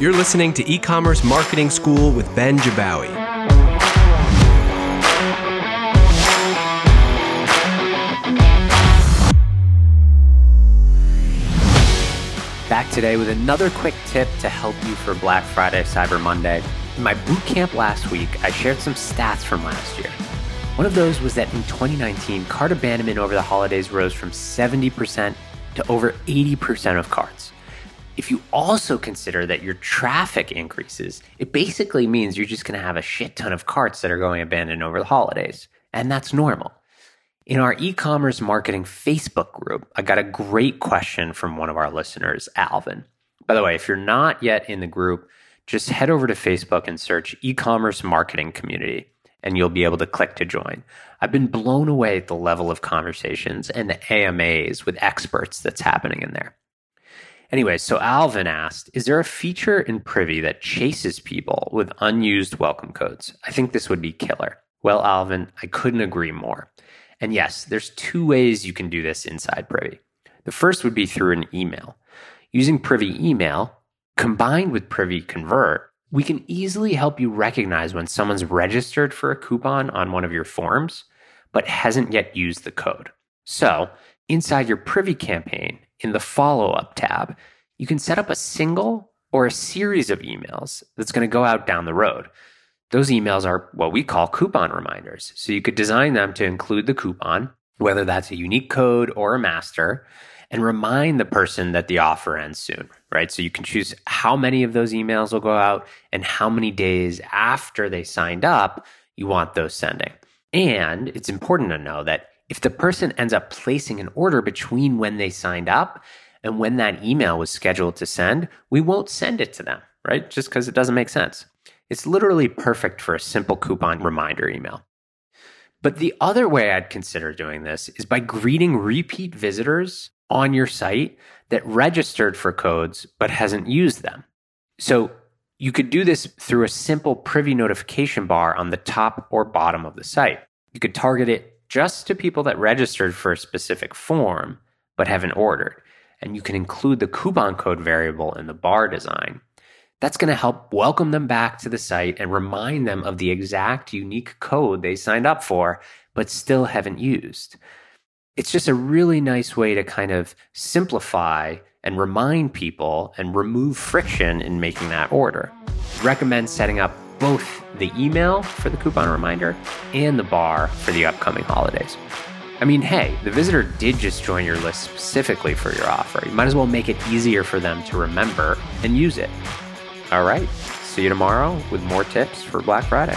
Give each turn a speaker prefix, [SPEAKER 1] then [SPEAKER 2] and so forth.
[SPEAKER 1] You're listening to e commerce marketing school with Ben Jabbawy.
[SPEAKER 2] Back today with another quick tip to help you for Black Friday, Cyber Monday. In my boot camp last week, I shared some stats from last year. One of those was that in 2019, cart abandonment over the holidays rose from 70% to over 80% of carts. If you also consider that your traffic increases, it basically means you're just going to have a shit ton of carts that are going abandoned over the holidays. And that's normal. In our e commerce marketing Facebook group, I got a great question from one of our listeners, Alvin. By the way, if you're not yet in the group, just head over to Facebook and search e commerce marketing community, and you'll be able to click to join. I've been blown away at the level of conversations and the AMAs with experts that's happening in there. Anyway, so Alvin asked, is there a feature in Privy that chases people with unused welcome codes? I think this would be killer. Well, Alvin, I couldn't agree more. And yes, there's two ways you can do this inside Privy. The first would be through an email. Using Privy email combined with Privy Convert, we can easily help you recognize when someone's registered for a coupon on one of your forms but hasn't yet used the code. So, inside your Privy campaign, in the follow up tab, you can set up a single or a series of emails that's going to go out down the road. Those emails are what we call coupon reminders. So you could design them to include the coupon, whether that's a unique code or a master, and remind the person that the offer ends soon, right? So you can choose how many of those emails will go out and how many days after they signed up you want those sending. And it's important to know that if the person ends up placing an order between when they signed up and when that email was scheduled to send, we won't send it to them, right? Just because it doesn't make sense. It's literally perfect for a simple coupon reminder email. But the other way I'd consider doing this is by greeting repeat visitors on your site that registered for codes but hasn't used them. So you could do this through a simple privy notification bar on the top or bottom of the site. You could target it just to people that registered for a specific form but haven't ordered. And you can include the coupon code variable in the bar design. That's going to help welcome them back to the site and remind them of the exact unique code they signed up for but still haven't used. It's just a really nice way to kind of simplify and remind people and remove friction in making that order. Recommend setting up both the email for the coupon reminder and the bar for the upcoming holidays. I mean, hey, the visitor did just join your list specifically for your offer. You might as well make it easier for them to remember and use it. All right, see you tomorrow with more tips for Black Friday.